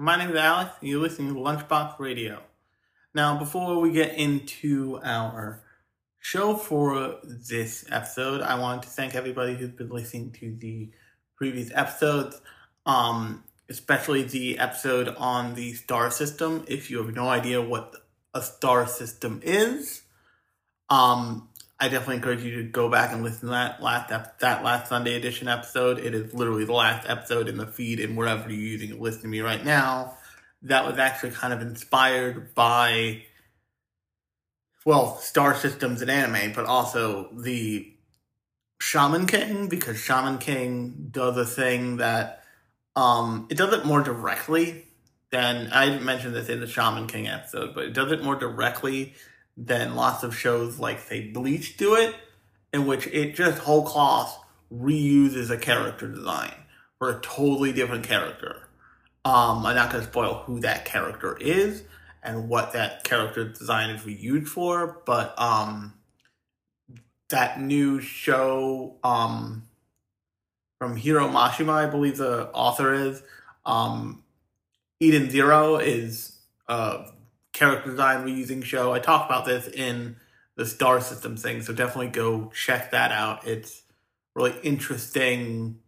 My name is Alex, and you're listening to Lunchbox Radio. Now, before we get into our show for this episode, I want to thank everybody who's been listening to the previous episodes, um, especially the episode on the star system. If you have no idea what a star system is, um, I definitely encourage you to go back and listen to that last ep- that last Sunday edition episode. It is literally the last episode in the feed and wherever you're using it, listening to me right now. That was actually kind of inspired by, well, star systems and anime, but also the Shaman King because Shaman King does a thing that um, it does it more directly than I didn't mention this in the Shaman King episode, but it does it more directly than lots of shows like say Bleach do it, in which it just whole cloth reuses a character design for a totally different character. Um, I'm not going to spoil who that character is and what that character design is reused for, but um, that new show um, from Hiro Mashima, I believe the author is, um, Eden Zero is uh, character design reusing show. I talked about this in the star system thing, so definitely go check that out. It's really interesting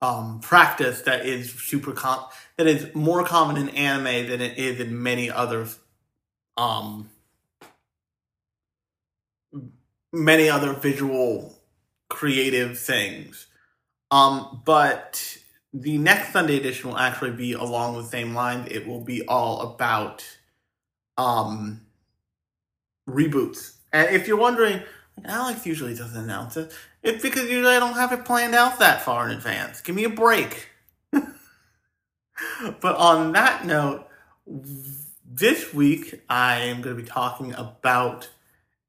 um, practice that is super com- that is more common in anime than it is in many other um, many other visual creative things. Um, but the next Sunday edition will actually be along the same lines. It will be all about um, reboots. And if you're wondering, Alex usually doesn't announce it. It's because usually I don't have it planned out that far in advance. Give me a break. but on that note, this week I am going to be talking about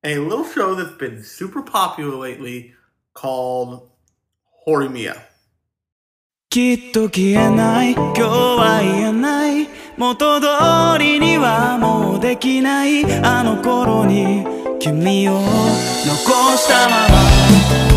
a little show that's been super popular lately called Horimiya. きっと消えない。今日は言えない。元通りにはもうできない。あの頃に君を残したまま。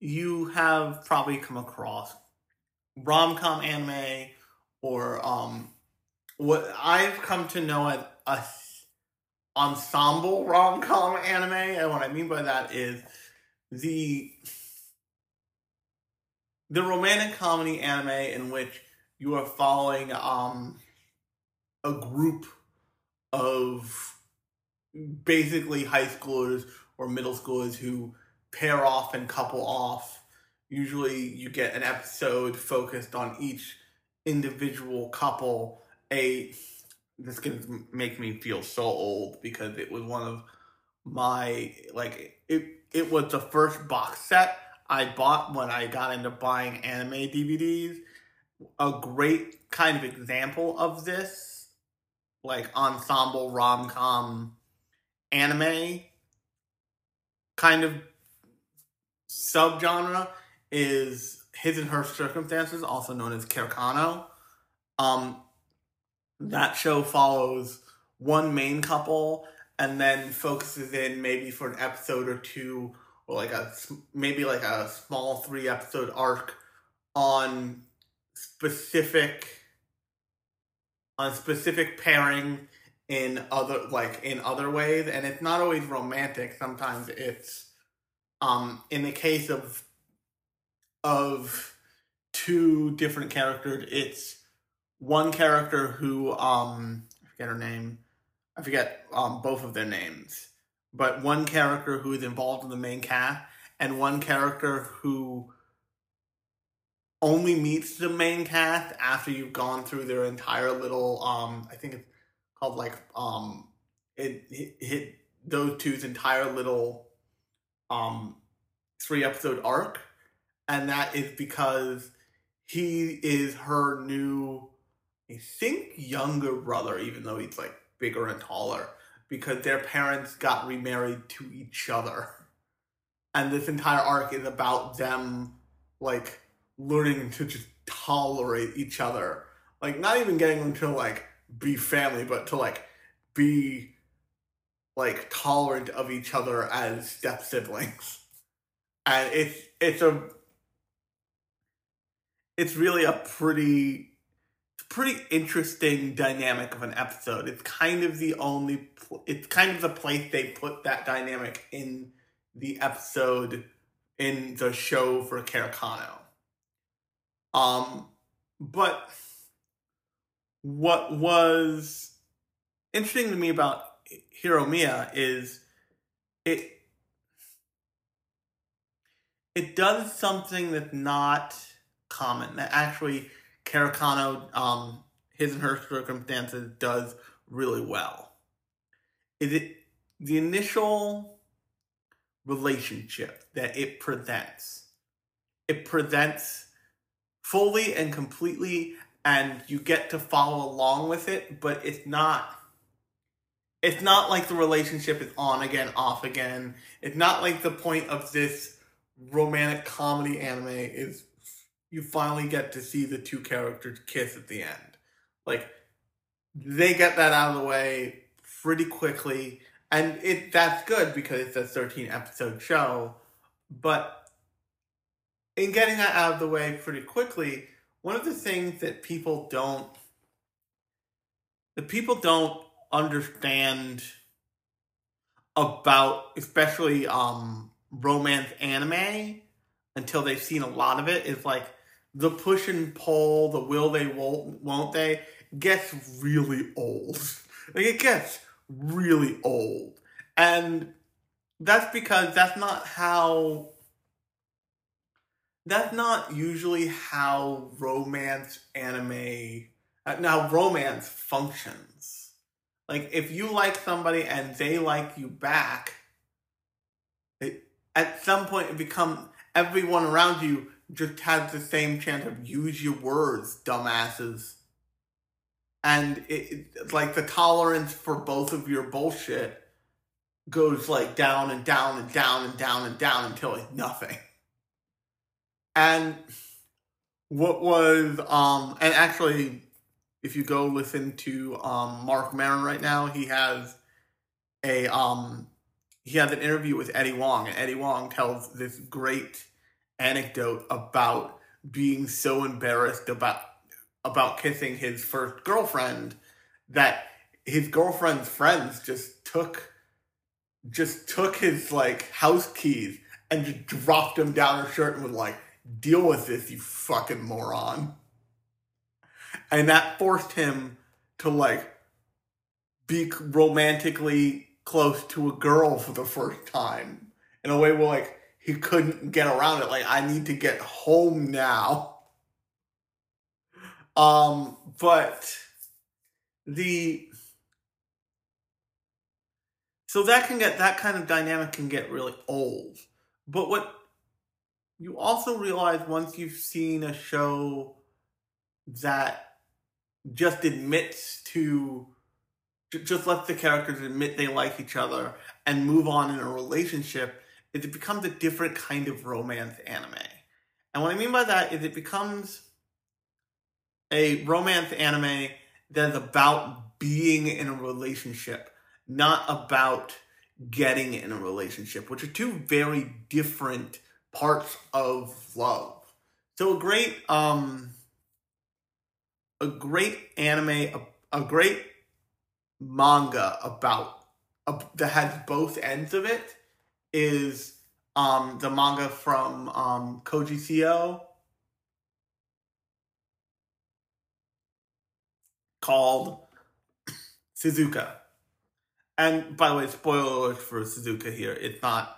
You have probably come across rom com anime or um, what I've come to know as a ensemble rom com anime. And what I mean by that is the the romantic comedy anime in which you are following um, a group of basically high schoolers or middle schoolers who pair off and couple off. Usually, you get an episode focused on each individual couple. A this can make me feel so old because it was one of my like it. It was the first box set I bought when I got into buying anime DVDs. A great kind of example of this, like ensemble rom com anime kind of subgenre is his and her circumstances, also known as KareKano. Um, that show follows one main couple and then focuses in maybe for an episode or two, or like a maybe like a small three episode arc on specific on specific pairing in other like in other ways and it's not always romantic sometimes it's um in the case of of two different characters it's one character who um I forget her name. I forget um both of their names. But one character who is involved in the main cast and one character who only meets the main cast after you've gone through their entire little um I think it's called like um it hit, hit those two's entire little um three episode arc and that is because he is her new I think younger brother even though he's like bigger and taller because their parents got remarried to each other. And this entire arc is about them like learning to just tolerate each other. Like not even getting them to like be family but to like be like tolerant of each other as step siblings and it's it's a it's really a pretty pretty interesting dynamic of an episode it's kind of the only it's kind of the place they put that dynamic in the episode in the show for KareKano. Um, but what was interesting to me about Hiromiya is it it does something that's not common. That actually KareKano, um, his and her circumstances does really well. Is it the initial relationship that it presents? It presents fully and completely and you get to follow along with it but it's not it's not like the relationship is on again off again. It's not like the point of this romantic comedy anime is you finally get to see the two characters kiss at the end. Like they get that out of the way pretty quickly and it that's good because it's a 13 episode show but in getting that out of the way pretty quickly, one of the things that people don't that people don't understand about especially um romance anime until they've seen a lot of it is like the push and pull, the will they won't won't they gets really old. Like it gets really old. And that's because that's not how that's not usually how romance anime uh, now romance functions. Like if you like somebody and they like you back, it, at some point it become everyone around you just has the same chance of use your words, dumbasses. And it, it like the tolerance for both of your bullshit goes like down and down and down and down and down until it's nothing. And what was um and actually if you go listen to um Marc Maron right now, he has a um he has an interview with Eddie Huang, and Eddie Huang tells this great anecdote about being so embarrassed about about kissing his first girlfriend that his girlfriend's friends just took just took his like house keys and just dropped him down her shirt and was like, "Deal with this, you fucking moron." And that forced him to like be romantically close to a girl for the first time in a way where like he couldn't get around it. Like, I need to get home now. Um, but the so that can get that kind of dynamic can get really old. But what you also realize once you've seen a show that just admits to just lets the characters admit they like each other and move on in a relationship it becomes a different kind of romance anime. And what I mean by that is it becomes a romance anime that is about being in a relationship not about getting in a relationship, which are two very different parts of love. So a great um a great anime a, a great manga about a, that has both ends of it is um the manga from um Koji Seo called Suzuka. And by the way, spoiler for Suzuka here. It's not.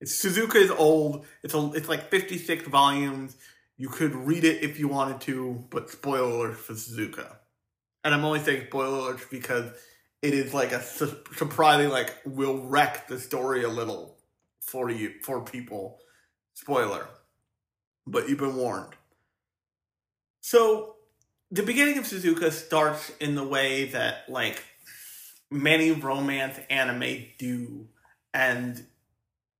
It's Suzuka is old. It's a, it's like fifty six volumes. You could read it if you wanted to, but spoiler alert for Suzuka. And I'm only saying spoiler alert because it is like a su- surprising like will wreck the story a little for you for people. Spoiler, but you've been warned. So the beginning of Suzuka starts in the way that like many romance anime do and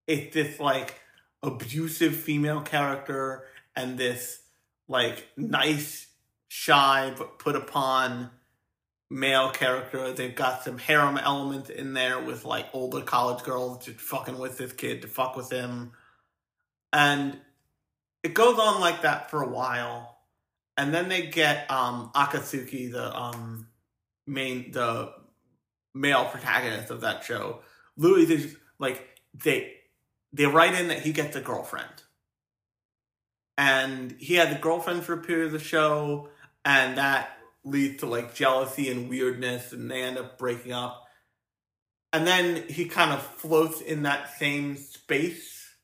it's this like abusive female character and this like nice shy but put upon male character they've got some harem elements in there with like older college girls just fucking with this kid to fuck with him and it goes on like that for a while and then they get um Akitsuki the um main the male protagonist of that show. Louis is like they they write in that he gets a girlfriend. And he had the girlfriend for a period of the show, and that leads to like jealousy and weirdness, and they end up breaking up. And then he kind of floats in that same space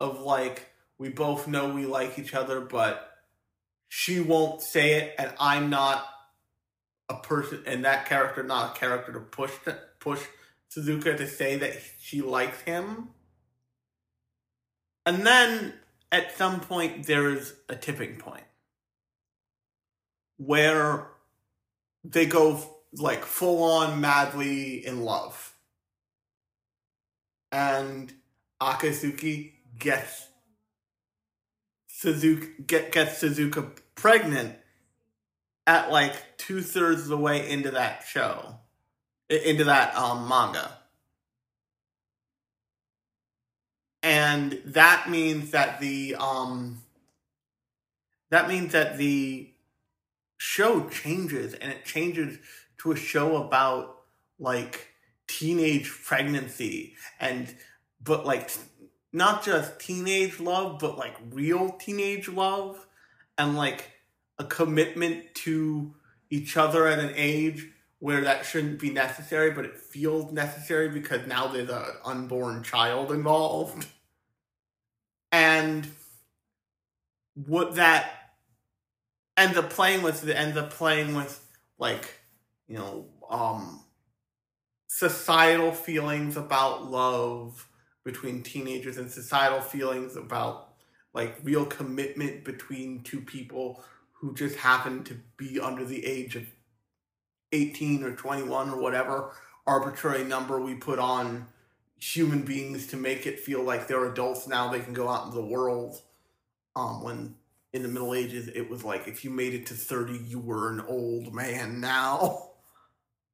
of like, we both know we like each other, but she won't say it, and I'm not a person and that character not a character to push to, push Suzuka to say that she likes him. And then at some point there is a tipping point where they go like full on madly in love. And Akitsuki gets Suzuka get, gets Suzuka pregnant at like two thirds of the way into that show, into that um, manga. And that means that the um, that means that the show changes, and it changes to a show about like teenage pregnancy and but like not just teenage love, but like real teenage love and like a commitment to each other at an age where that shouldn't be necessary, but it feels necessary because now there's an unborn child involved. And what that ends up playing with, it ends up playing with like, you know, um, societal feelings about love between teenagers and societal feelings about like real commitment between two people who just happen to be under the age of 18 or 21 or whatever arbitrary number we put on human beings to make it feel like they're adults now they can go out into the world. Um when in the middle ages it was like if you made it to 30 you were an old man now.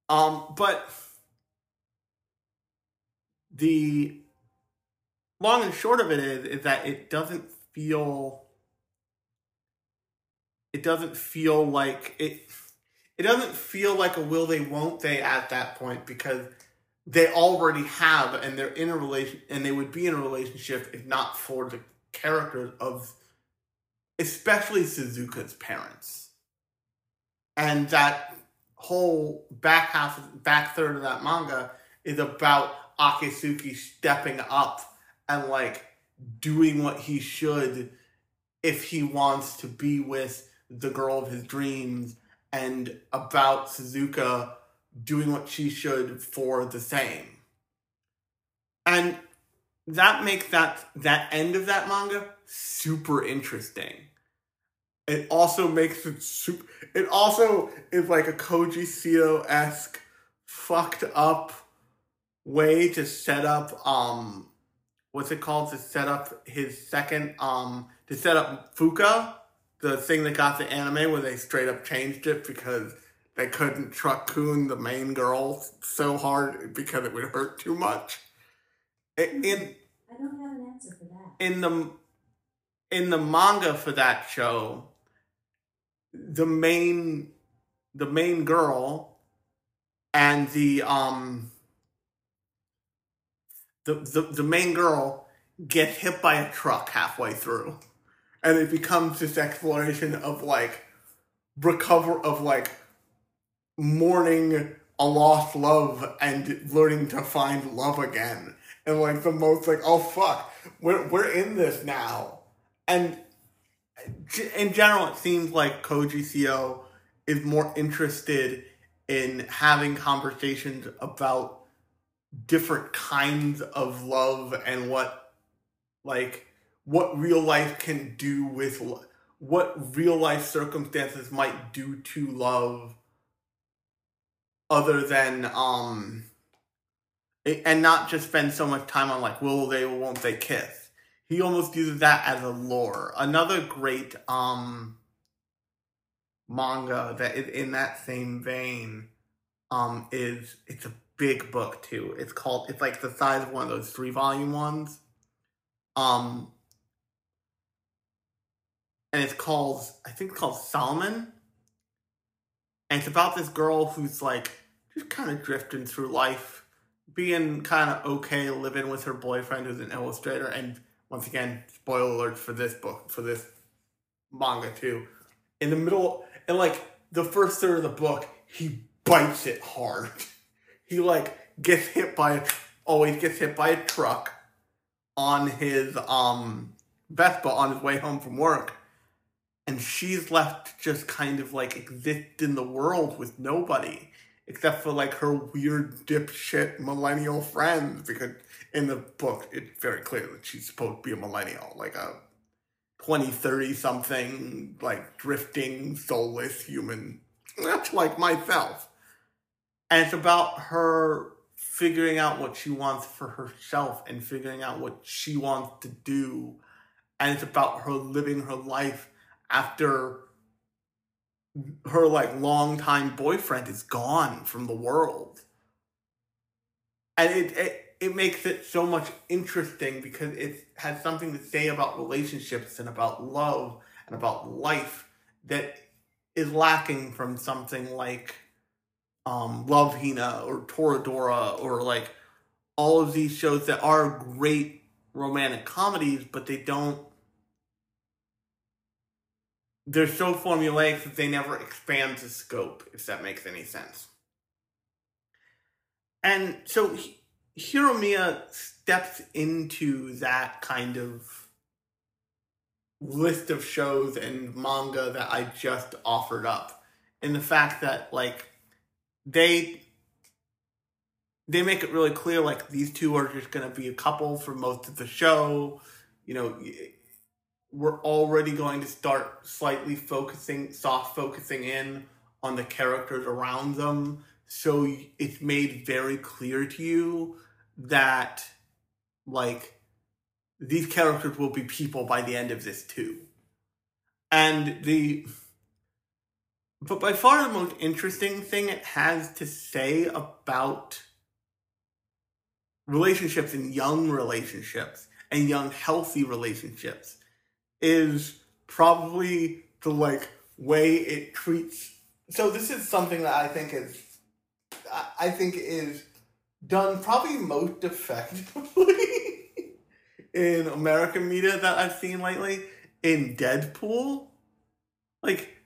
Um but the long and short of it is is that it doesn't feel it doesn't feel like it it doesn't feel like a will they won't they at that point because they already have and they're in a relation and they would be in a relationship if not for the characters of especially Suzuka's parents. And that whole back half back third of that manga is about Akitsuki stepping up and like doing what he should if he wants to be with the girl of his dreams and about Suzuka doing what she should for the same. And that makes that that end of that manga super interesting. It also makes it super it also is like a Koji Seo esque fucked up way to set up um what's it called to set up his second um to set up Fuka, the thing that got the anime where they straight up changed it because they couldn't truck Kun, the main girl, so hard because it would hurt too much. In I don't have an answer for that. in the in the manga for that show, the main the main girl and the um the, the the main girl gets hit by a truck halfway through. And it becomes this exploration of like recover of like mourning a lost love and learning to find love again. And like the most like, oh fuck, we're we're in this now. And in general, it seems like Koji Seo is more interested in having conversations about different kinds of love and what like what real life can do with what real life circumstances might do to love other than um and not just spend so much time on like will they or won't they kiss? He almost uses that as a lore. Another great um manga that is in that same vein um is it's a big book too. It's called it's like the size of one of those three volume ones. Um and it's called i think it's called Solanin and it's about this girl who's like just kind of drifting through life, being kind of okay living with her boyfriend who's an illustrator. And once again, spoiler alert for this book, for this manga too. In the middle, in like the first third of the book, he bites it hard. He like gets hit by always gets hit by a truck on his um Vespa on his way home from work and she's left just kind of like exist in the world with nobody except for like her weird dipshit millennial friends because in the book it's very clear that she's supposed to be a millennial like a 20 30 something like drifting soulless human much like myself. And it's about her figuring out what she wants for herself and figuring out what she wants to do. And it's about her living her life after her like longtime boyfriend is gone from the world and it, it it makes it so much interesting because it has something to say about relationships and about love and about life that is lacking from something like um Love Hina or Toradora or like all of these shows that are great romantic comedies, but they don't. They're so formulaic that they never expand the scope, if that makes any sense. And so Hi- Hiromiya steps into that kind of list of shows and manga that I just offered up. In the fact that, like, they they make it really clear like these two are just going to be a couple for most of the show you know we're already going to start slightly focusing soft focusing in on the characters around them. So it's made very clear to you that like these characters will be people by the end of this too. And the but by far the most interesting thing it has to say about relationships and young relationships and young healthy relationships is probably the like way it treats so this is something that i think is i think is done probably most effectively in american media that i've seen lately. In deadpool like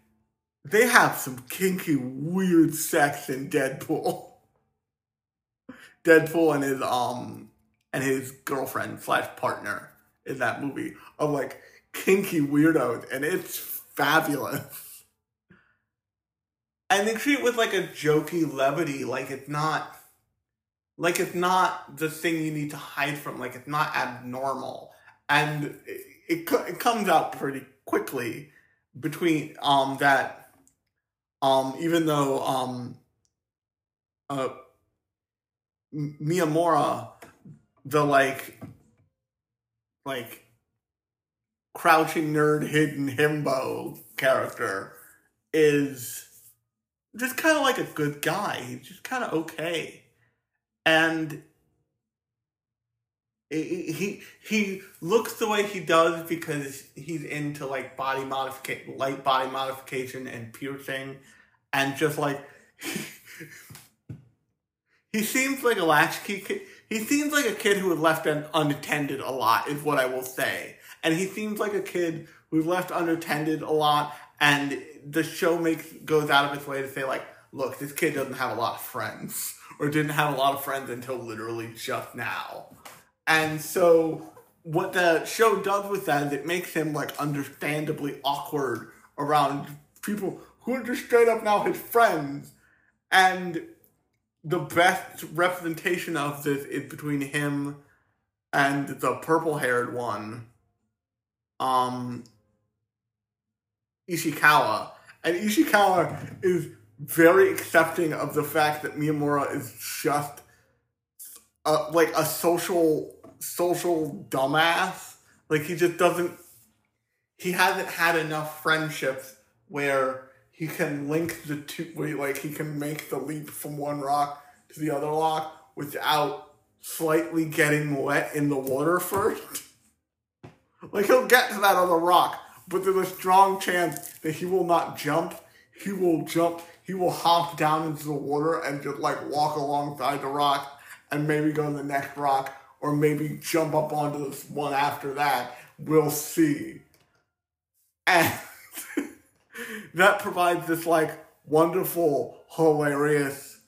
they have some kinky weird sex in deadpool. Deadpool and his um and his girlfriend slash partner in that movie of like kinky weirdos, and it's fabulous. And they treat it with like a jokey levity, like it's not like it's not the thing you need to hide from, like it's not abnormal, and it it, it comes out pretty quickly between um that um even though um uh Miyamura, the like, like, crouching nerd hidden himbo character, is just kind of like a good guy. He's just kind of okay, and he he looks the way he does because he's into like body modification, light body modification and piercing, and just like. He seems like a latchkey kid. He seems like a kid who was left un- unattended a lot, is what I will say. And he seems like a kid who's left unattended a lot, and the show makes goes out of its way to say like, look, this kid doesn't have a lot of friends, or didn't have a lot of friends until literally just now. And so, what the show does with that is it makes him like understandably awkward around people who are just straight up now his friends, and the best representation of this is between him and the purple haired one, um, Ishikawa. And Ishikawa is very accepting of the fact that Miyamura is just a, like a social social dumbass. Like he just doesn't he hasn't had enough friendships where he can link the two where like he can make the leap from one rock to the other rock without slightly getting wet in the water first. like he'll get to that other rock, but there's a strong chance that he will not jump. He will jump. He will hop down into the water and just like walk alongside the rock and maybe go to the next rock or maybe jump up onto this one after that. We'll see. And that provides this like wonderful, hilarious,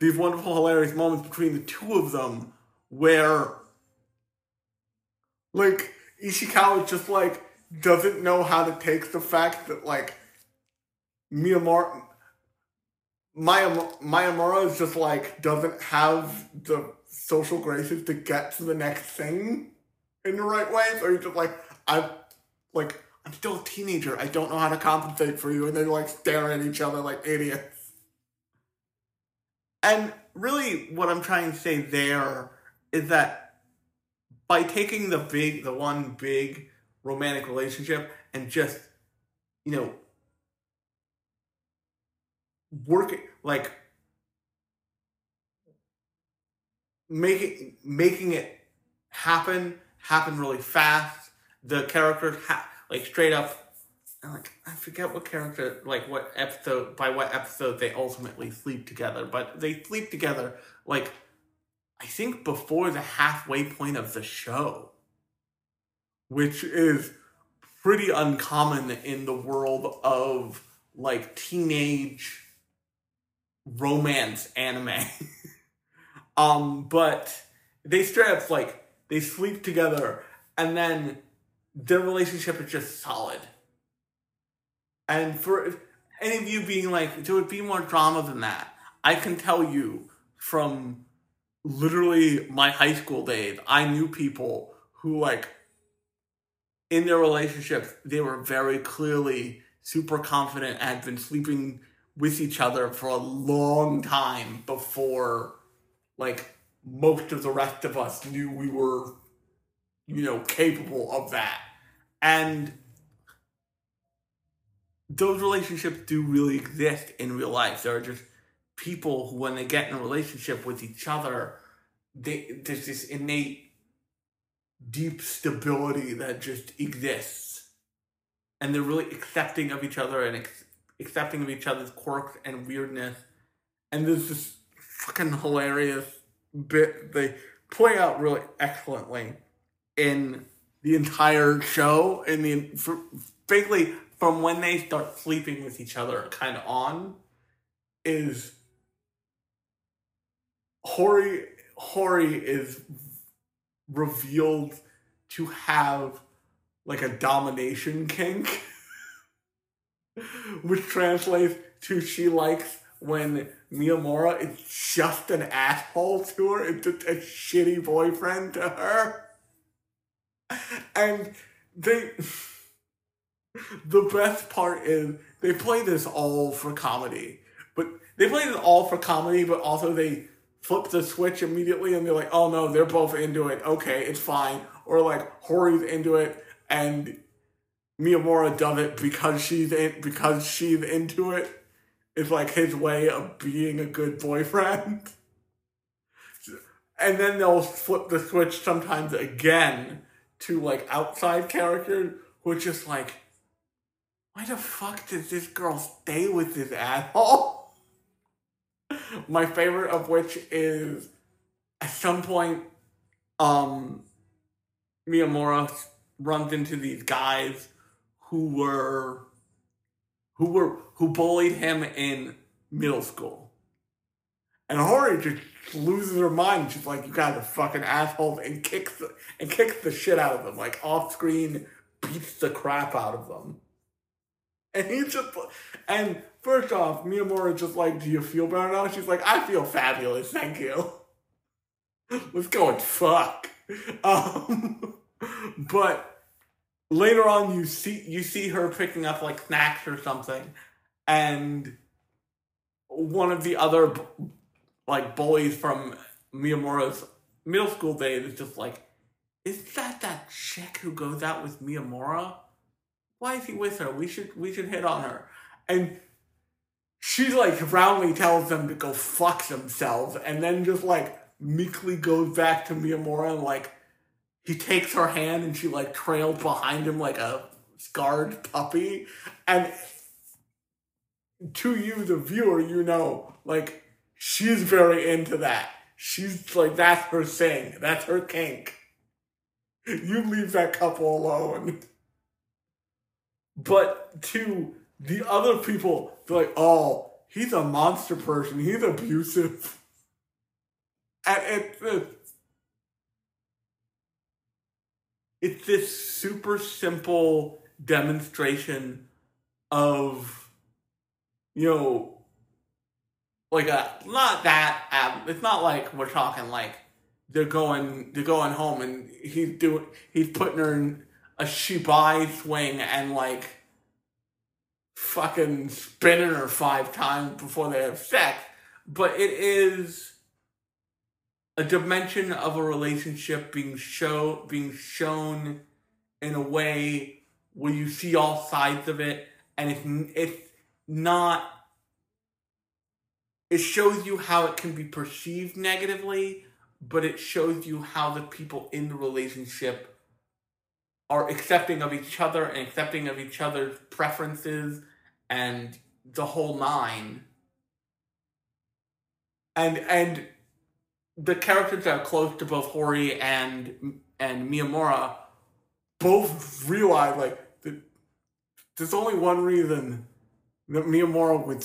these wonderful, hilarious moments between the two of them where like Ishikawa just like doesn't know how to take the fact that like Miyamura Miyam- Miyamura is just like doesn't have the social graces to get to the next thing in the right way. So he's just like, I'm like, I'm still a teenager. I don't know how to compensate for you. And they like stare at each other like idiots. And really, what I'm trying to say there is that by taking the big, the one big romantic relationship and just, you know, working like making making it happen happen really fast. The characters ha- like straight up like I forget what character like what episode by what episode they ultimately sleep together, but they sleep together like I think before the halfway point of the show, which is pretty uncommon in the world of like teenage romance anime. um, but they straight up like they sleep together and then their relationship is just solid. And for any of you being like, there would be more drama than that, I can tell you from literally my high school days, I knew people who like in their relationships, they were very clearly super confident and had been sleeping with each other for a long time before like most of the rest of us knew we were you know capable of that. And those relationships do really exist in real life. There are just people who when they get in a relationship with each other they there's this innate deep stability that just exists and they're really accepting of each other and ex- accepting of each other's quirks and weirdness. And there's this fucking hilarious bit they play out really excellently in the entire show. In the for, basically from when they start sleeping with each other, kind of on, is Hori Hori is revealed to have like a domination kink, which translates to she likes when Miyamura is just an asshole to her, it's just a shitty boyfriend to her. And they, the best part is they play this all for comedy, but they play this all for comedy, but also they flip the switch immediately and they're like, oh no, they're both into it. Okay, it's fine. Or like Hori's into it and Miyamura does it because she's in, because she's into it. It's like his way of being a good boyfriend. And then they'll flip the switch sometimes again to like outside characters who are just like, why the fuck does this girl stay with this asshole? My favorite of which is at some point, um, Miyamura runs into these guys who were who were who bullied him in middle school. And Hori just loses her mind. She's like, "You guys are fucking assholes," and kicks and kicks the shit out of them, like off screen, beats the crap out of them. And he just and first off, Miyamura just like, "Do you feel better now?" She's like, "I feel fabulous, thank you." Let's go and fuck. Um, but later on you see you see her picking up like snacks or something and one of the other like bullies from Miyamura's middle school days is just like is that that chick who goes out with Miyamura? Why is he with her? We should we should hit on her. And she like roundly tells them to go fuck themselves and then just like meekly goes back to Miyamura and like he takes her hand and she like trails behind him like a scarred puppy. And to you, the viewer, you know, like she's very into that. She's like, that's her thing. That's her kink. You leave that couple alone. But to the other people, they're like, oh, he's a monster person. He's abusive. And it's, it's this super simple demonstration of you know like a not that um, it's not like we're talking like they're going they're going home and he's doing he's putting her in a shibari swing and like fucking spinning her five times before they have sex but it is a dimension of a relationship being show being shown in a way where you see all sides of it and it's it's not it shows you how it can be perceived negatively but it shows you how the people in the relationship are accepting of each other and accepting of each other's preferences and the whole nine and and the characters that are close to both Hori and and Miyamura both realize like that there's only one reason that Miyamura would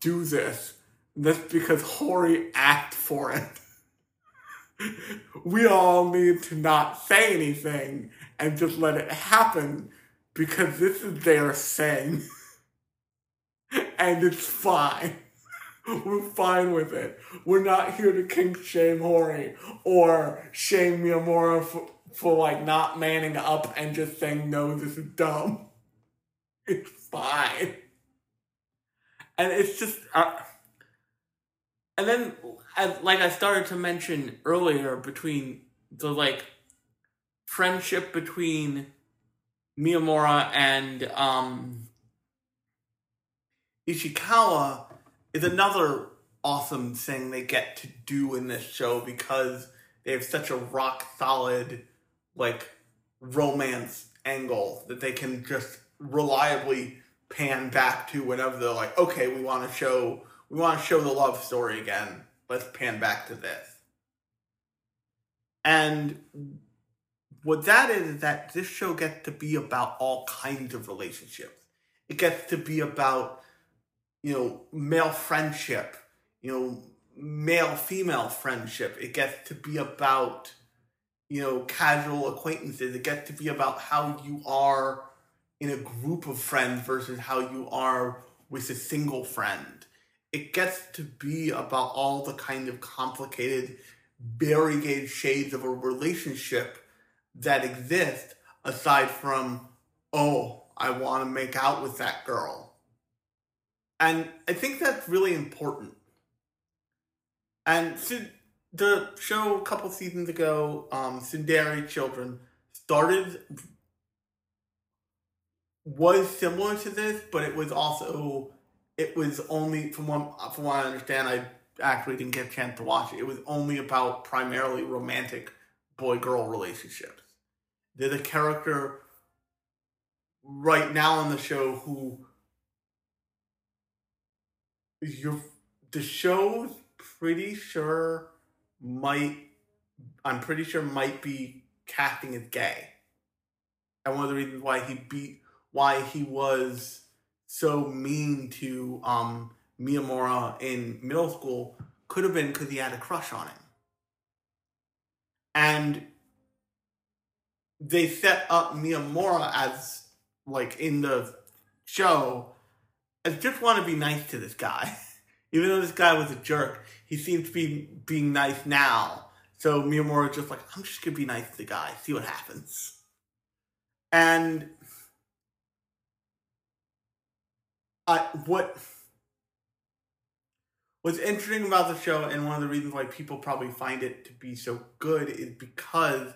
do this. and That's because Hori asked for it. we all need to not say anything and just let it happen because this is their saying. and it's fine. We're fine with it. We're not here to kink shame Hori or shame Miyamura for, for like not manning up and just saying no, this is dumb. It's fine. And it's just, uh, and then as, like I started to mention earlier, between the like friendship between Miyamura and um Ishikawa is another awesome thing they get to do in this show because they have such a rock solid like romance angle that they can just reliably pan back to whenever they're like, okay, we want to show we want to show the love story again. Let's pan back to this. And what that is is that this show gets to be about all kinds of relationships. It gets to be about you know, male friendship, you know, male female friendship. It gets to be about, you know, casual acquaintances. It gets to be about how you are in a group of friends versus how you are with a single friend. It gets to be about all the kind of complicated, variegated shades of a relationship that exist aside from, oh, I want to make out with that girl and I think that's really important. And so the show a couple seasons ago, um, Tsurezure Children, started was similar to this, but it was also it was only from what from what I understand, I actually didn't get a chance to watch it. It was only about primarily romantic boy girl relationships. There's a character right now on the show who you're the show's pretty sure might I'm pretty sure might be casting as gay. And one of the reasons why he beat why he was so mean to um Miyamura in middle school could have been because he had a crush on him. And they set up Miyamura as like in the show I just want to be nice to this guy. Even though this guy was a jerk, he seems to be being nice now. So Miyamura just like, I'm just gonna be nice to the guy, see what happens. And I what what's interesting about the show, and one of the reasons why people probably find it to be so good, is because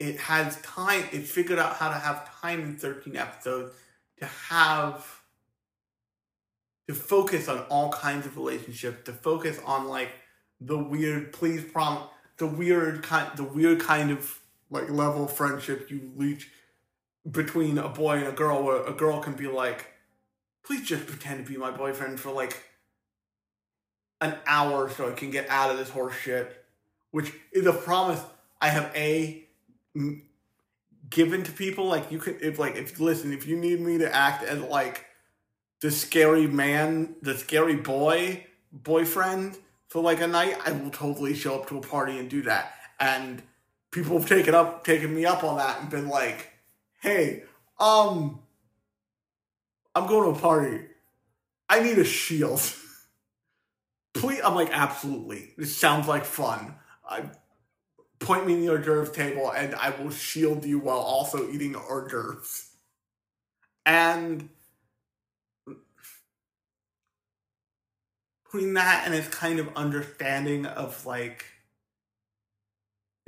it has time. It figured out how to have time in 13 episodes to have to focus on all kinds of relationships, to focus on like the weird, please prom, the weird kind, the weird kind of like level of friendship you reach between a boy and a girl, where a girl can be like, please just pretend to be my boyfriend for like an hour so I can get out of this horse shit, which is a promise I have a given to people. Like you could, if like if listen, if you need me to act as like the scary man, the scary boy boyfriend for like a night, I will totally show up to a party and do that. And people have taken up taken me up on that and been like, hey, um I'm going to a party. I need a shield. Please I'm like, absolutely. This sounds like fun. I point me near the hors d'oeuvres table and I will shield you while also eating hors d'oeuvres. And putting that and his kind of understanding of like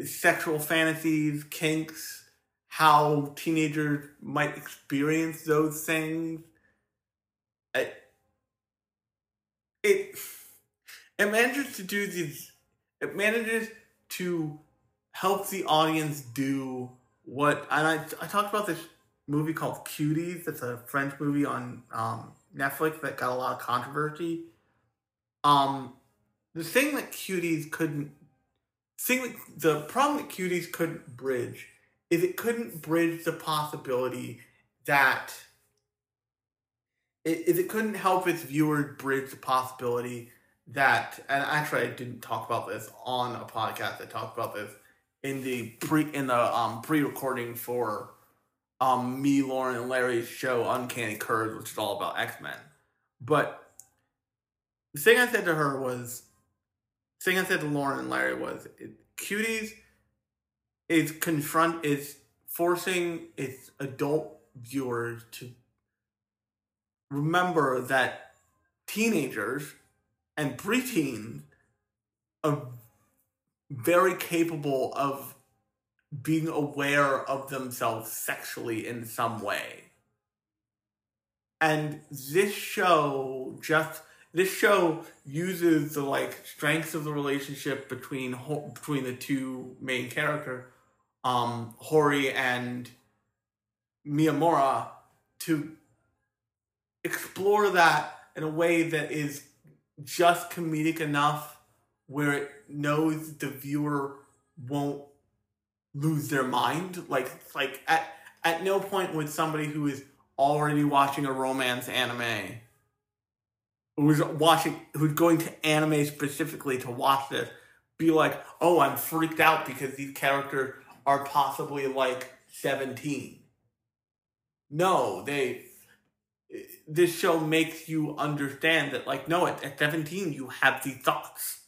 sexual fantasies, kinks, how teenagers might experience those things. It, it it manages to do these. It manages to help the audience do what. And I I talked about this movie called Cuties. It's a French movie on um, Netflix that got a lot of controversy um the thing that cuties couldn't thing that, the problem that cuties couldn't bridge is it couldn't bridge the possibility that it, is it couldn't help its viewers bridge the possibility that and actually I didn't talk about this on a podcast. I talked about this in the pre in the um pre-recording for um me, Lauren, and Larry's show Uncanny Curves, which is all about X-Men. But the thing I said to her was the thing I said to Lauren and Larry was it, cuties is confront is forcing its adult viewers to remember that teenagers and preteens are very capable of being aware of themselves sexually in some way. And this show just this show uses the like strengths of the relationship between between the two main character, um, Hori and Miyamura, to explore that in a way that is just comedic enough where it knows the viewer won't lose their mind. Like like at at no point would somebody who is already watching a romance anime who's watching who's going to anime specifically to watch this be like, oh, I'm freaked out because these characters are possibly like 17. No, they this show makes you understand that like no at, at 17 you have these thoughts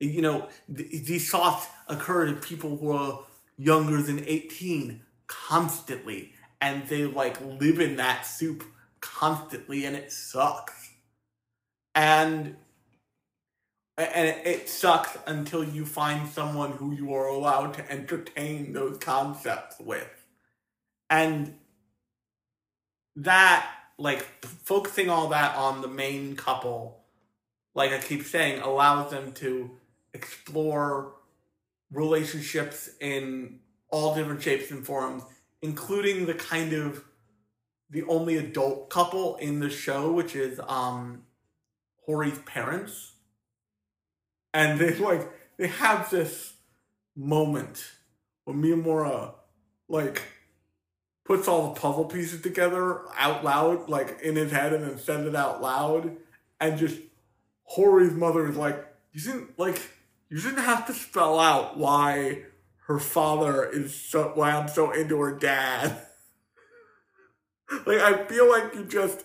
you know th- these thoughts occur to people who are younger than 18 constantly and they like live in that soup constantly and it sucks and and it, sucks until you find someone who you are allowed to entertain those concepts with. And that like focusing all that on the main couple like i keep saying allows them to explore relationships in all different shapes and forms including the kind of the only adult couple in the show which is um hori's parents and they like they have this moment where miyamura like puts all the puzzle pieces together out loud, like in his head, and then says it out loud, and just Hori's mother is like, you shouldn't like you shouldn't have to spell out why her father is so why I'm so into her dad. like I feel like you just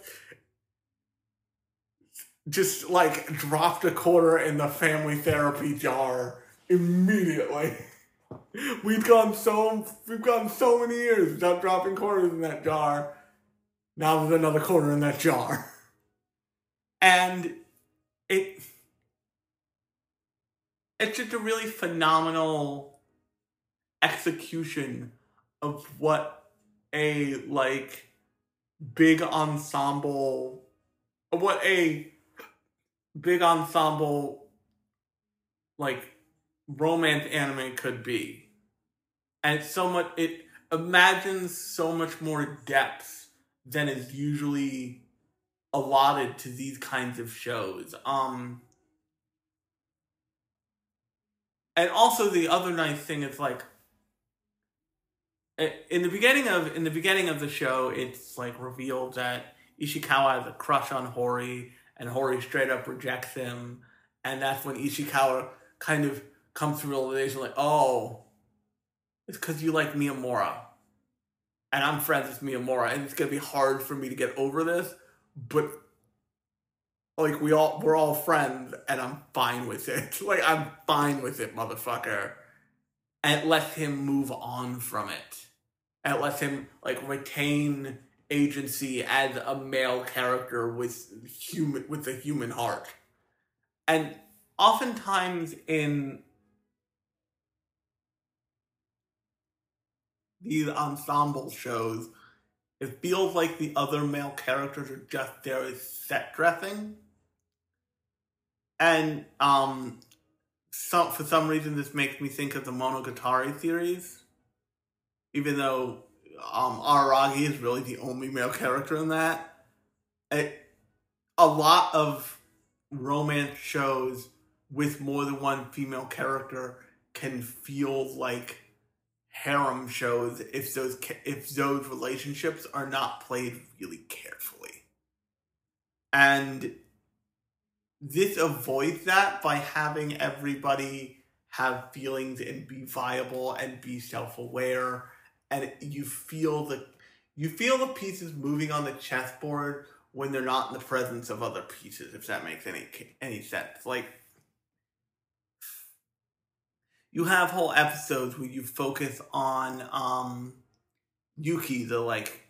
just like dropped a quarter in the family therapy jar immediately. We've gone so we've gone so many years without dropping quarters in that jar. Now there's another quarter in that jar. And it it's just a really phenomenal execution of what a like big ensemble what a big ensemble like romance anime could be. And so much it imagines so much more depth than is usually allotted to these kinds of shows. Um and also the other nice thing is like in the beginning of in the beginning of the show it's like revealed that Ishikawa has a crush on Hori and Hori straight up rejects him and that's when Ishikawa kind of comes to realization like, oh, it's because you like Miyamura. And I'm friends with Miyamura, and it's gonna be hard for me to get over this, but like we all we're all friends and I'm fine with it. Like I'm fine with it, motherfucker. And it lets him move on from it. And it lets him like retain agency as a male character with human with a human heart. And oftentimes in these ensemble shows, it feels like the other male characters are just there as set dressing. And um, so, for some reason, this makes me think of the Monogatari series, even though um, Araragi is really the only male character in that. It, a lot of romance shows with more than one female character can feel like harem shows if those if those relationships are not played really carefully. And this avoids that by having everybody have feelings and be viable and be self-aware and you feel the you feel the pieces moving on the chessboard when they're not in the presence of other pieces if that makes any any sense. Like you have whole episodes where you focus on um Yuki the like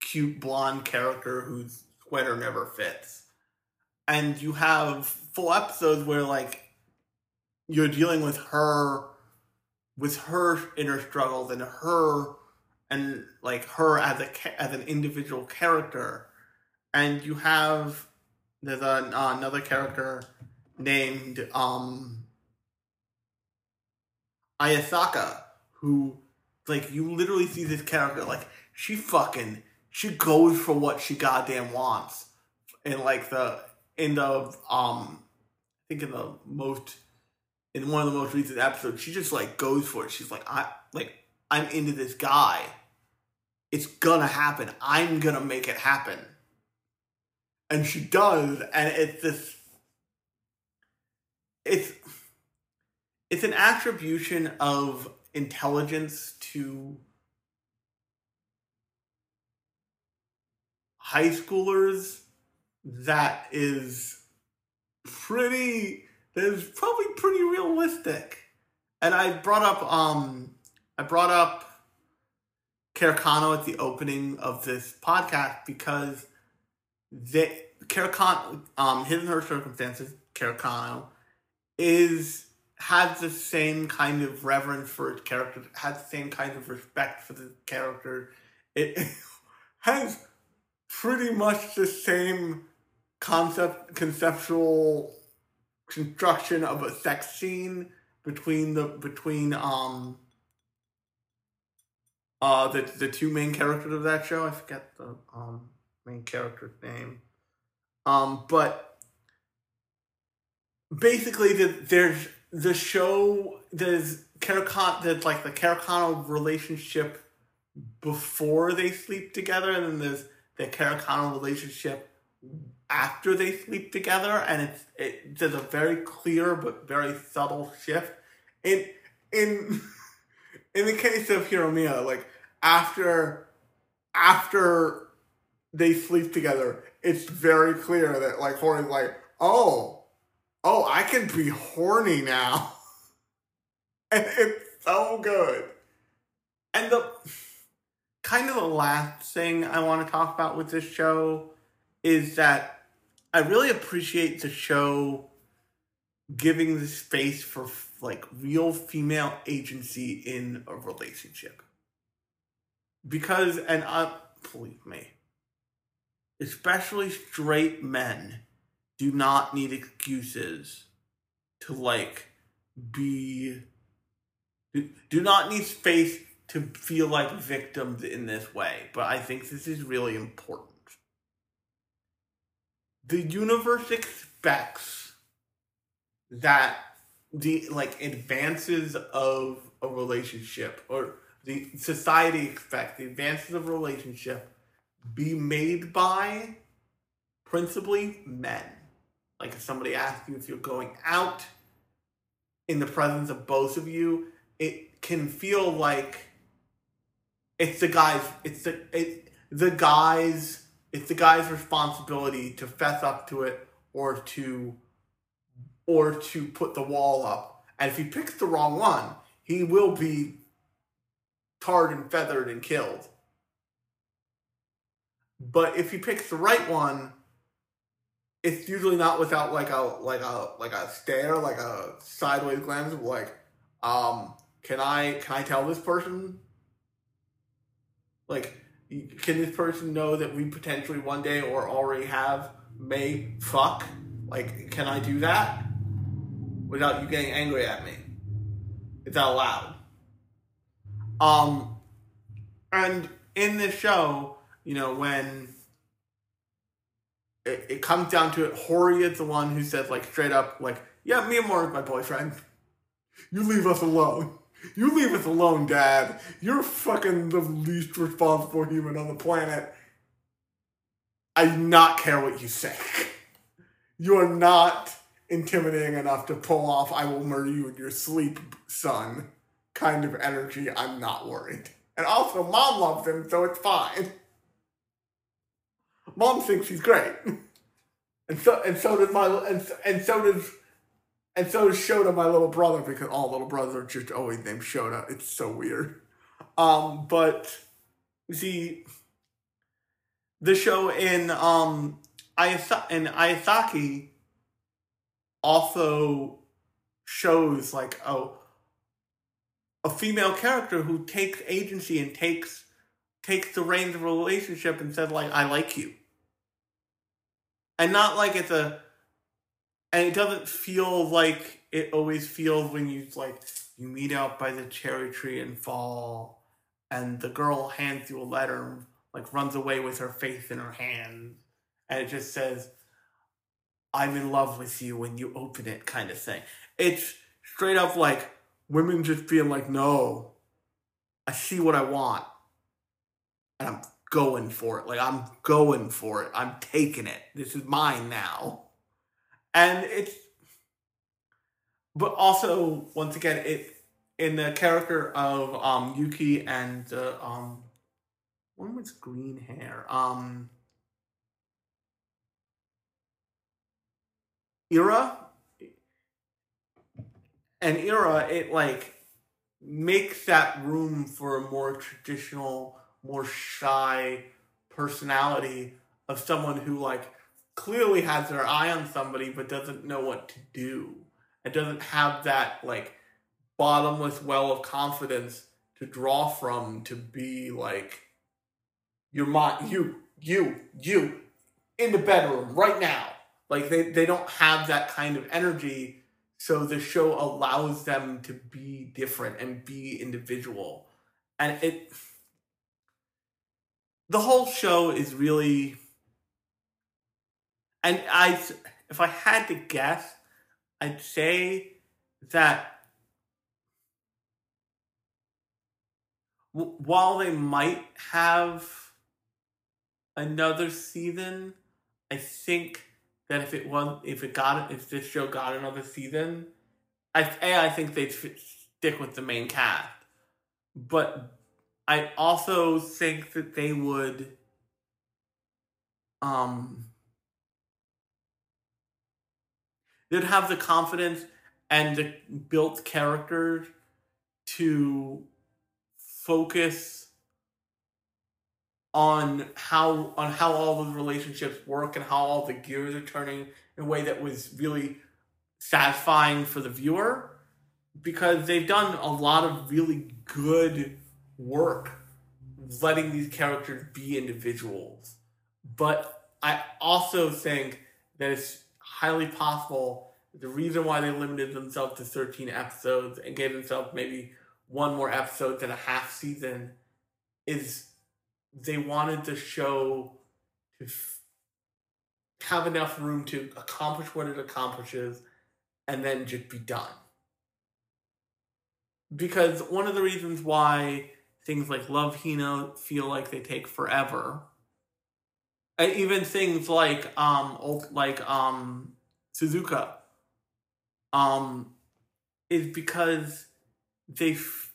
cute blonde character whose sweater never fits. And you have full episodes where like you're dealing with her with her inner struggles and her and like her as a as an individual character. And you have there's uh, another character named um Ayasaki who like you literally see this character like she fucking she goes for what she goddamn wants. In like the in the um I think in the most in one of the most recent episodes, she just like goes for it. She's like, I like I'm into this guy. It's gonna happen. I'm gonna make it happen. And she does, and it's this it's it's an attribution of intelligence to high schoolers that is pretty is probably pretty realistic. And I brought up um I brought up KareKano at the opening of this podcast because they KareKano um his and her circumstances, KareKano, is has the same kind of reverence for its character, has the same kind of respect for the character. It has pretty much the same concept conceptual construction of a sex scene between the between um uh the the two main characters of that show. I forget the um main character's name. Um but basically the, there's the show there's KareKano there's like the KareKano relationship before they sleep together and then there's the KareKano relationship after they sleep together, and it's it, there's a very clear but very subtle shift. In in in the case of Hiromiya, like after after they sleep together, it's very clear that like Horny's like, oh, oh, I can be horny now, and it's so good. And the kind of the last thing I want to talk about with this show is that I really appreciate the show giving the space for like real female agency in a relationship. Because, and I, believe me, especially straight men do not need excuses to like be, do, do not need space to feel like victims in this way. But I think this is really important the universe expects that the like advances of a relationship or the society expects the advances of a relationship be made by principally men. Like if somebody asks you if you're going out in the presence of both of you it can feel like it's the guys it's the it, the guys it's the guy's responsibility to fess up to it or to or to put the wall up. And if he picks the wrong one, he will be tarred and feathered and killed. But if he picks the right one, it's usually not without like a like a like a stare, like a sideways glance of like, um, can I can I tell this person? Like can this person know that we potentially one day or already have may fuck? Like, can I do that without you getting angry at me? Is that allowed? Um, and in this show, you know, when it, it comes down to it, Hori is the one who says, like, straight up, like, Yeah, Miyamura is my boyfriend. You leave us alone. You leave us alone, Dad. You're fucking the least responsible human on the planet. I do not care what you say. You are not intimidating enough to pull off I will murder you in your sleep, son kind of energy. I'm not worried. And also, mom loves him, so it's fine. Mom thinks he's great. And so and so does my and, and so does and so does Shota, my little brother, because all little brothers are just always named Shota. It's so weird. Um, but you see, the show in um in Ayasaki also shows like oh a female character who takes agency and takes takes the reins of a relationship and says like I like you. And not like it's a and it doesn't feel like it always feels when you like you meet out by the cherry tree and fall and the girl hands you a letter and like runs away with her face in her hand and it just says i'm in love with you when you open it kind of thing. It's straight up like women just being like no i see what i want and i'm going for it. Like i'm going for it. I'm taking it. This is mine now and it's but also once again it in the character of um Yuki and uh, um one with green hair um Ira? And Ira it like makes that room for a more traditional more shy personality of someone who like clearly has their eye on somebody but doesn't know what to do. And doesn't have that like bottomless well of confidence to draw from to be like your mind you you you in the bedroom right now. Like they, they don't have that kind of energy so the show allows them to be different and be individual. And it the whole show is really and I, if I had to guess, I'd say that while they might have another season, I think that if it was, if it got, if this show got another season, I, a, I think they'd stick with the main cast, but I also think that they would, um they'd have the confidence and the built characters to focus on how on how all the relationships work and how all the gears are turning in a way that was really satisfying for the viewer because they've done a lot of really good work letting these characters be individuals. But i also think that it's highly possible the reason why they limited themselves to 13 episodes and gave themselves maybe one more episode than a half season is they wanted the show to have enough room to accomplish what it accomplishes and then just be done. Because one of the reasons why things like Love Hina feel like they take forever even things like um like um Suzuka. Um is because they f-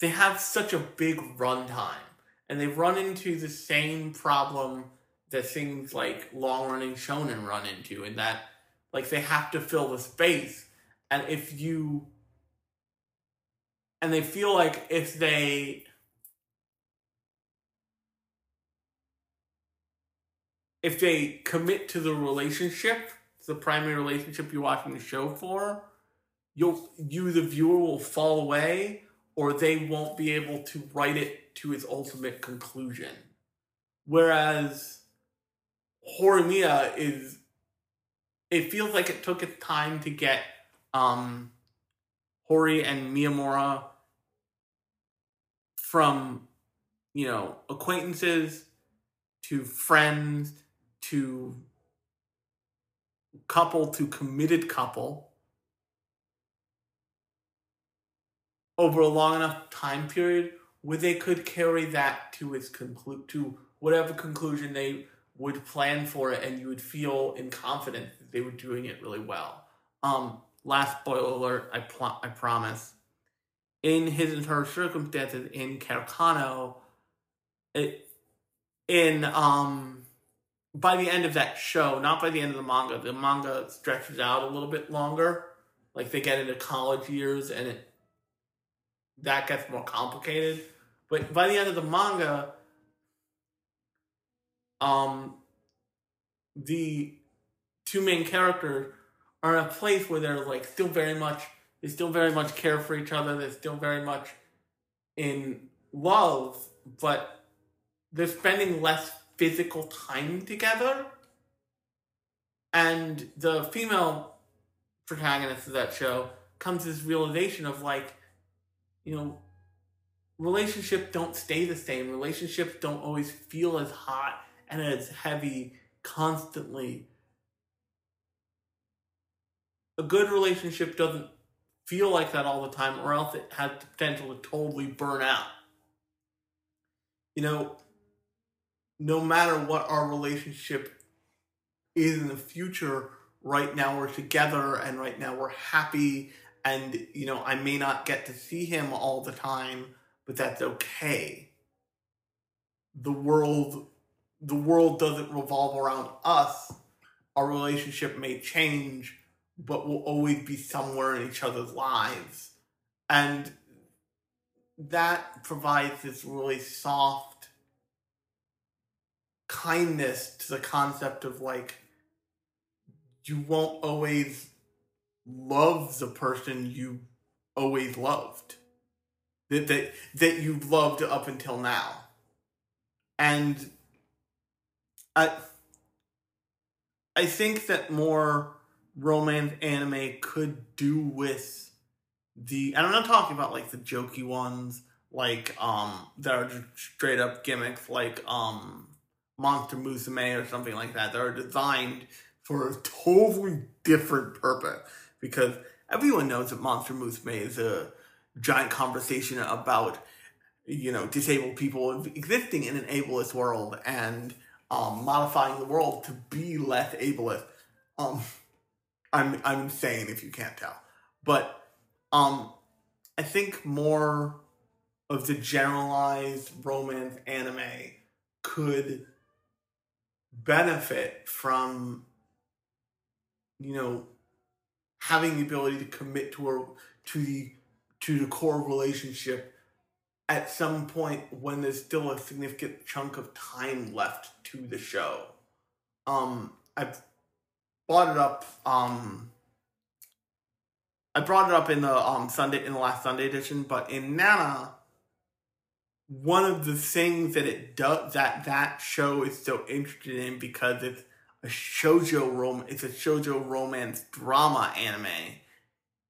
they have such a big runtime. And they run into the same problem that things like long running shonen run into in that like they have to fill the space. And if you and they feel like if they if they commit to the relationship, the primary relationship you're watching the show for, you'll you the viewer will fall away or they won't be able to write it to its ultimate conclusion. Whereas Horimiya is it feels like it took its time to get um Hori and Miyamura from you know acquaintances to friends to couple to committed couple over a long enough time period where they could carry that to its conclude to whatever conclusion they would plan for it and you would feel in confidence that they were doing it really well. Um last spoiler alert, I pl- I promise. In his and her circumstances in KareKano, it in um by the end of that show, not by the end of the manga, the manga stretches out a little bit longer. Like they get into college years and it that gets more complicated. But by the end of the manga, um the two main characters are in a place where they're like still very much they still very much care for each other, they're still very much in love, but they're spending less physical time together. And the female protagonist of that show comes to this realization of like, you know, relationships don't stay the same. Relationships don't always feel as hot and as heavy constantly. A good relationship doesn't feel like that all the time, or else it has the potential to totally burn out. You know, no matter what our relationship is in the future, right now we're together and right now we're happy. And, you know, I may not get to see him all the time, but that's okay. The world the world doesn't revolve around us. Our relationship may change, but we'll always be somewhere in each other's lives. And that provides this really soft kindness to the concept of like you won't always love the person you always loved. That that, that you've loved up until now. And i i think that more romance anime could do with the and i'm not talking about like the jokey ones like um that are just straight up gimmicks like um Monster Musume or something like that that are designed for a totally different purpose because everyone knows that Monster Musume is a giant conversation about you know disabled people existing in an ableist world and um, modifying the world to be less ableist. Um, I'm I'm insane if you can't tell, but um, I think more of the generalized romance anime could benefit from you know having the ability to commit to a to the to the core relationship at some point when there's still a significant chunk of time left to the show. Um i've brought it up um i brought it up in the um sunday in the last sunday edition but in nana one of the things that it does that that show is so interested in because it's a shoujo rom it's a shoujo romance drama anime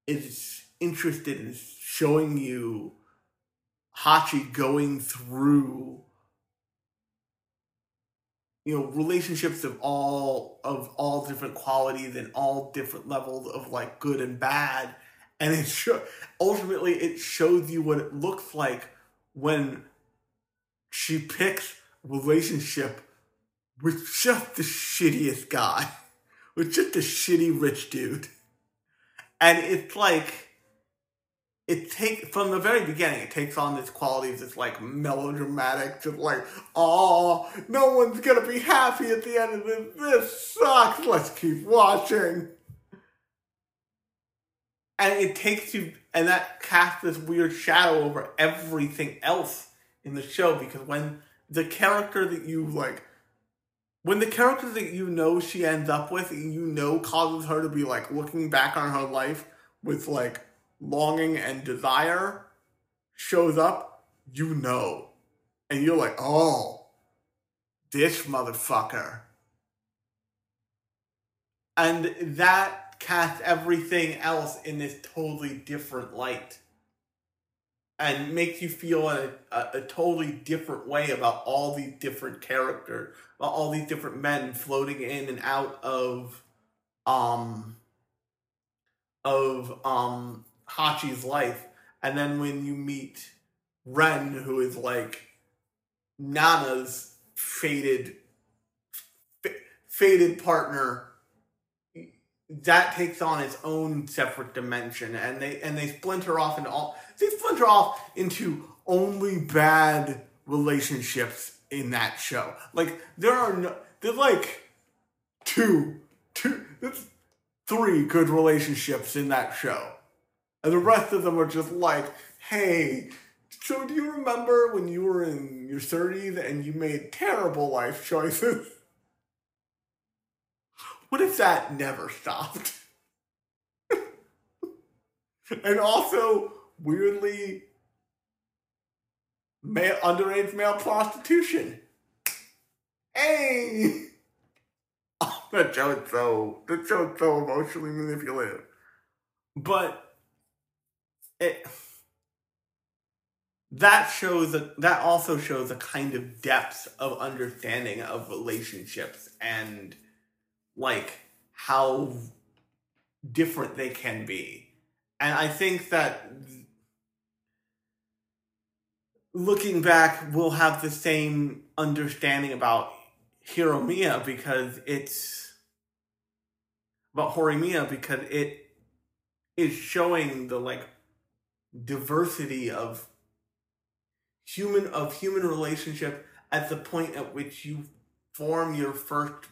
is interested in showing you Hachi going through you know relationships of all of all different qualities and all different levels of like good and bad. And it sho- ultimately it shows you what it looks like when she picks a relationship with just the shittiest guy, with just a shitty rich dude. And it's like it take from the very beginning, it takes on this quality of this like melodramatic, just like, oh, no one's gonna be happy at the end of this. This sucks. Let's keep watching. And it takes you, and that casts this weird shadow over everything else in the show because when the character that you like when the character that you know she ends up with you know causes her to be like looking back on her life with like longing and desire shows up you know. And you're like oh this motherfucker. And that casts everything else in this totally different light and makes you feel a, a, a, totally different way about all these different characters, about all these different men floating in and out of um of um Hachi's life, and then when you meet Ren, who is like Nana's faded f- faded partner, that takes on its own separate dimension, and they and they splinter off into all they splinter off into only bad relationships in that show. Like there are no there's like two two three good relationships in that show. And the rest of them are just like, hey, so do you remember when you were in your 30s and you made terrible life choices? What if that never stopped? and also, weirdly, male, underage male prostitution. Hey! Oh, that joke so that joke's so emotionally manipulative. But it that shows a, that also shows a kind of depth of understanding of relationships and like how different they can be. And I think that looking back, we'll have the same understanding about Hiromiya because it's about Horimiya because it is showing the like diversity of human of human relationship at the point at which you form your first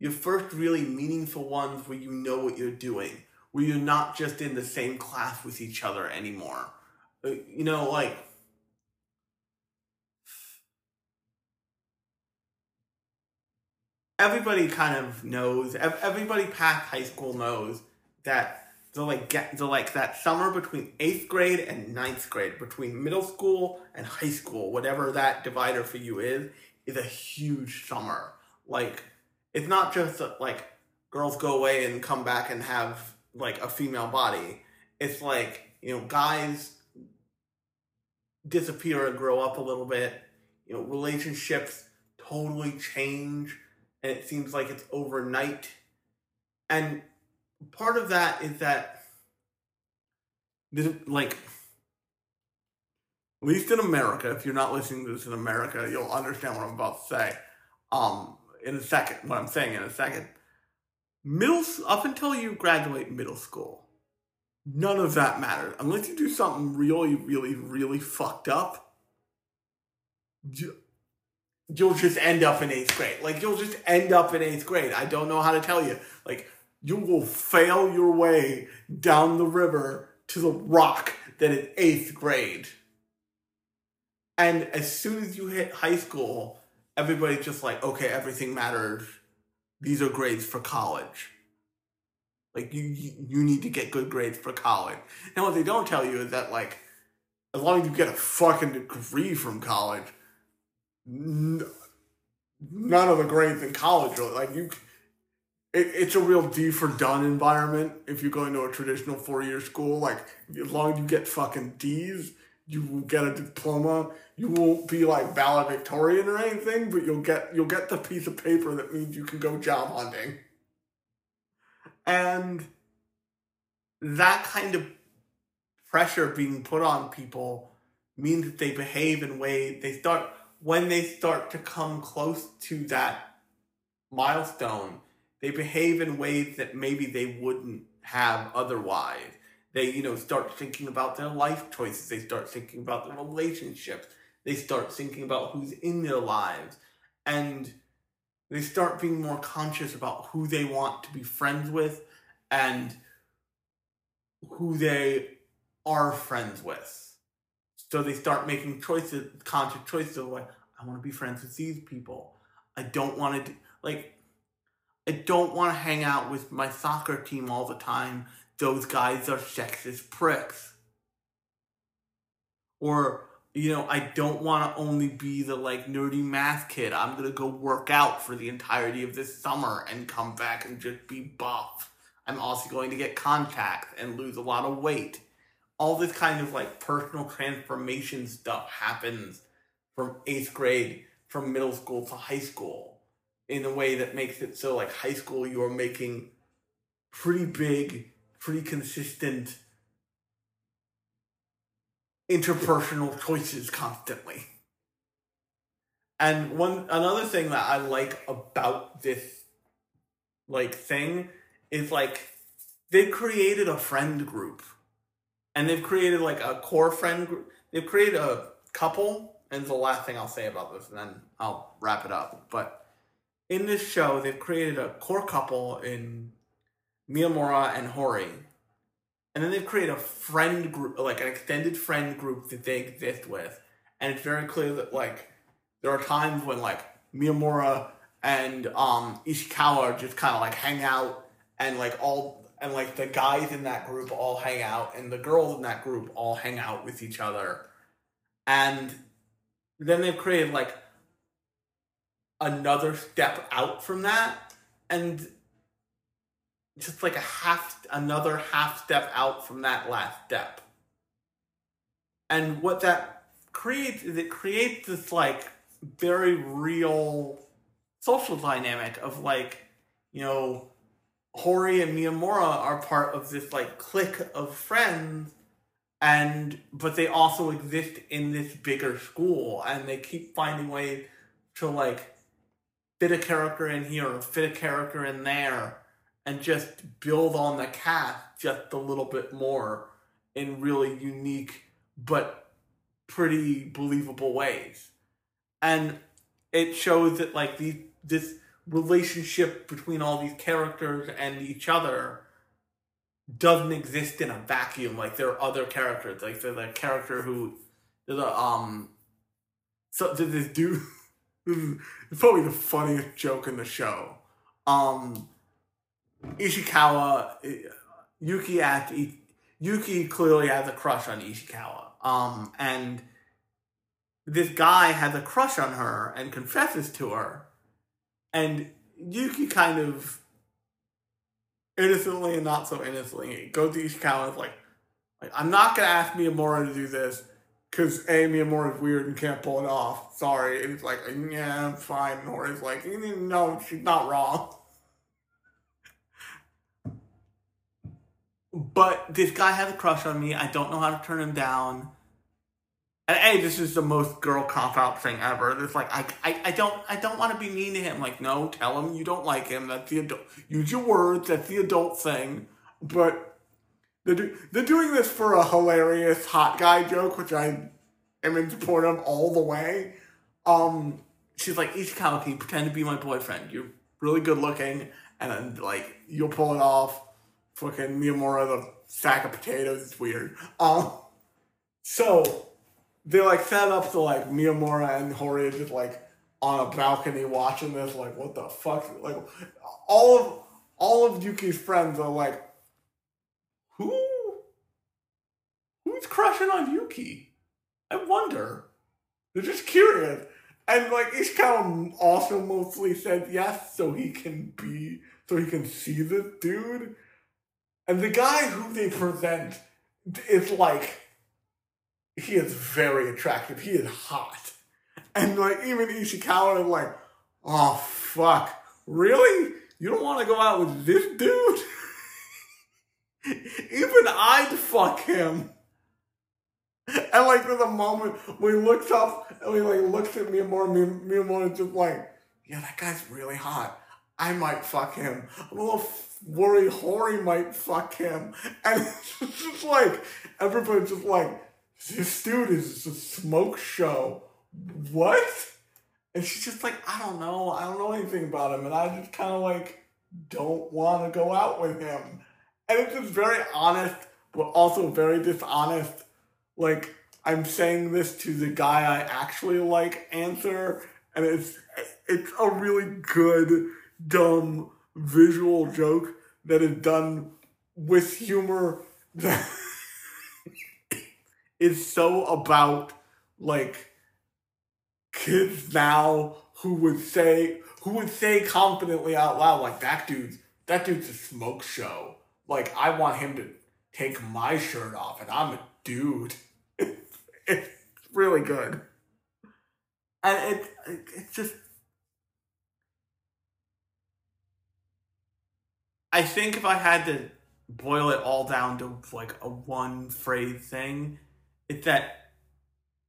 your first really meaningful ones where you know what you're doing where you're not just in the same class with each other anymore. Uh, you know like everybody kind of knows everybody past high school knows that the like get the like that summer between eighth grade and ninth grade between middle school and high school whatever that divider for you is is a huge summer. Like it's not just like girls go away and come back and have like a female body. It's like you know guys disappear and grow up a little bit. You know relationships totally change and it seems like it's overnight. And part of that is that like at least in america if you're not listening to this in america you'll understand what i'm about to say. Um in a second what i'm saying in a second middle up until you graduate middle school none of that matters unless you do something really really really fucked up you, you'll just end up in eighth grade. Like you'll just end up in eighth grade. I don't know how to tell you. Like you will fail your way down the river to the rock that is eighth grade. And as soon as you hit high school, everybody's just like, okay, everything matters. These are grades for college. Like you, you, need to get good grades for college. And what they don't tell you is that like, as long as you get a fucking degree from college, none of the grades in college are like you. It, it's a real D for done environment if you go into a traditional four year school. Like as long as you get fucking D's, you will get a diploma. You won't be like valedictorian or anything, but you'll get you'll get the piece of paper that means you can go job hunting. And that kind of pressure being put on people means that they behave in ways they start when they start to come close to that milestone they behave in ways that maybe they wouldn't have otherwise they you know start thinking about their life choices they start thinking about their relationships they start thinking about who's in their lives and they start being more conscious about who they want to be friends with and who they are friends with so they start making choices, conscious choices of like, I want to be friends with these people. I don't want to, like, I don't want to hang out with my soccer team all the time. Those guys are sexist pricks. Or, you know, I don't want to only be the, like, nerdy math kid. I'm going to go work out for the entirety of this summer and come back and just be buff. I'm also going to get contacts and lose a lot of weight all this kind of like personal transformation stuff happens from eighth grade, from middle school to high school, in a way that makes it so like high school you're making pretty big, pretty consistent interpersonal choices constantly. And one another thing that I like about this like thing is like they've created a friend group. And they've created like a core friend group. They've created a couple, and the last thing I'll say about this, and then I'll wrap it up. But in this show, they've created a core couple in Miyamura and Hori. And then they've created a friend group, like an extended friend group that they exist with. And it's very clear that, like, there are times when, like, Miyamura and um, Ishikawa just kind of, like, hang out and, like, all, and, like, the guys in that group all hang out and the girls in that group all hang out with each other. And then they've created, like, another step out from that. And just like a half another half step out from that last step. And what that creates is it creates this like very real social dynamic of like you know hori and miyamura are part of this like clique of friends and but they also exist in this bigger school and they keep finding ways to like fit a character in here or fit a character in there and just build on the cast just a little bit more in really unique but pretty believable ways. And it shows that like this relationship between all these characters and each other doesn't exist in a vacuum. Like there are other characters. Like there's a character who there's a um so there's this dude this is probably the funniest joke in the show. Um Ishikawa, Yuki at Yuki clearly has a crush on Ishikawa. Um, and this guy has a crush on her and confesses to her, and Yuki kind of innocently and not so innocently goes to Ishikawa and is like, like I'm not gonna ask Miyamura to do this because A Miyamura is weird and can't pull it off. Sorry, and he's like, yeah, fine. Or he's like, no, she's not wrong. But this guy has a crush on me. I don't know how to turn him down. And hey, this is the most girl cop out thing ever. It's like I, I, I don't I don't want to be mean to him. Like, no, tell him you don't like him. That's the adult. Use your words. That's the adult thing. But they're, do, they're doing this for a hilarious hot guy joke, which I am in support of all the way. Um, she's like, Ishikawa, can you pretend to be my boyfriend? You're really good looking, and then like you'll pull it off fucking Miyamura the sack of potatoes. It's weird. Um, so they like set up to like Miyamura and Hori just like on a balcony watching this. Like, what the fuck? Like, all of all of Yuki's friends are like, who? Who's crushing on Yuki? I wonder. They're just curious. And like Ishikawa also mostly said yes, so he can be, so he can see this dude. And the guy who they present is like, he is very attractive. He is hot. And like, even Ishikawa is like, oh fuck, really? You don't want to go out with this dude? even I'd fuck him. And like, there's a moment he looks up and he like looks at Miyamura just like, yeah, that guy's really hot. I might fuck him. I'm a little worried Hori might fuck him. And it's just like, everybody's just like, this dude is a smoke show. What? And she's just like, I don't know. I don't know anything about him. And I just kind of like, don't want to go out with him. And it's just very honest, but also very dishonest. Like, I'm saying this to the guy I actually like answer. And it's, it's a really good, dumb visual joke that is done with humor that is so about like kids now who would say who would say confidently out loud like that dude's that dude's a smoke show. Like i want him to take my shirt off and i'm a dude. It's, it's really good. And it, it it's just I think if I had to boil it all down to like a one phrase thing, it's that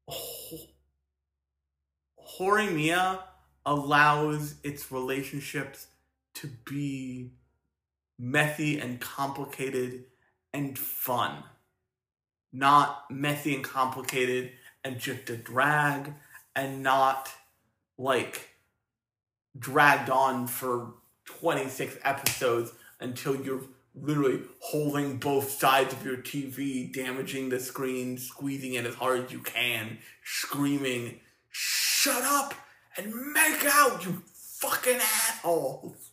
Ho- Horimiya allows its relationships to be messy and complicated and fun. Not messy and complicated and just a drag and not like dragged on for 26 episodes until you're literally holding both sides of your TV, damaging the screen, squeezing it as hard as you can, screaming, Shut up and make out, you fucking assholes.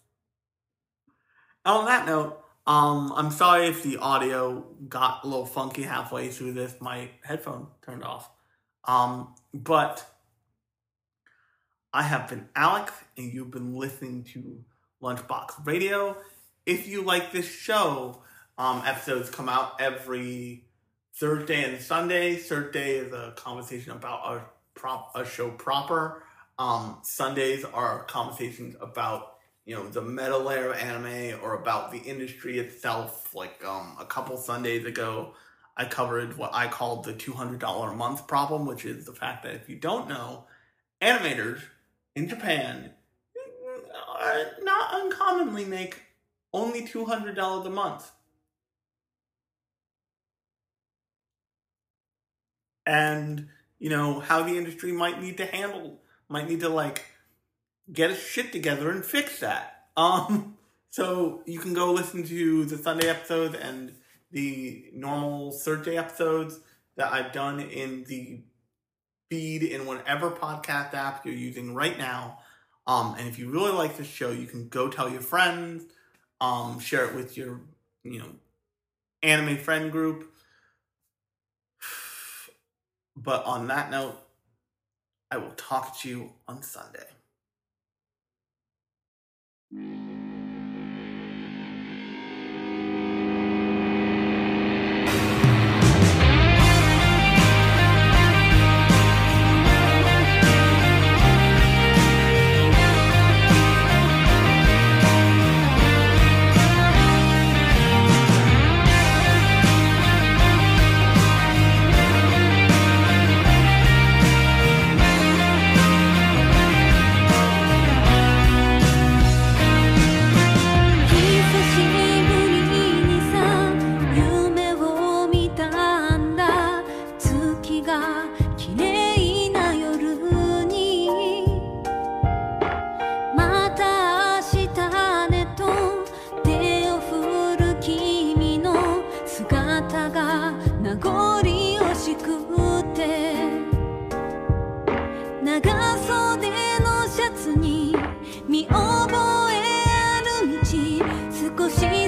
On that note, um, I'm sorry if the audio got a little funky halfway through this. My headphone turned off. Um, but I have been Alex, and you've been listening to Lunchbox Radio. If you like this show, um, episodes come out every Thursday and Sunday. Thursday is a conversation about a prop a show proper. Um, Sundays are conversations about you know the meta layer of anime or about the industry itself. Like um, a couple Sundays ago, I covered what I called the two hundred dollar a month problem, which is the fact that if you don't know, animators in Japan uh, not uncommonly make only two hundred dollars a month. And you know how the industry might need to handle, might need to like get its shit together and fix that. Um, so you can go listen to the Sunday episodes and the normal Thursday episodes that I've done in the feed in whatever podcast app you're using right now. Um, and if you really like this show, you can go tell your friends, um, share it with your, you know, anime friend group. But on that note, I will talk to you on Sunday.「袖のシャツに見覚えある道少し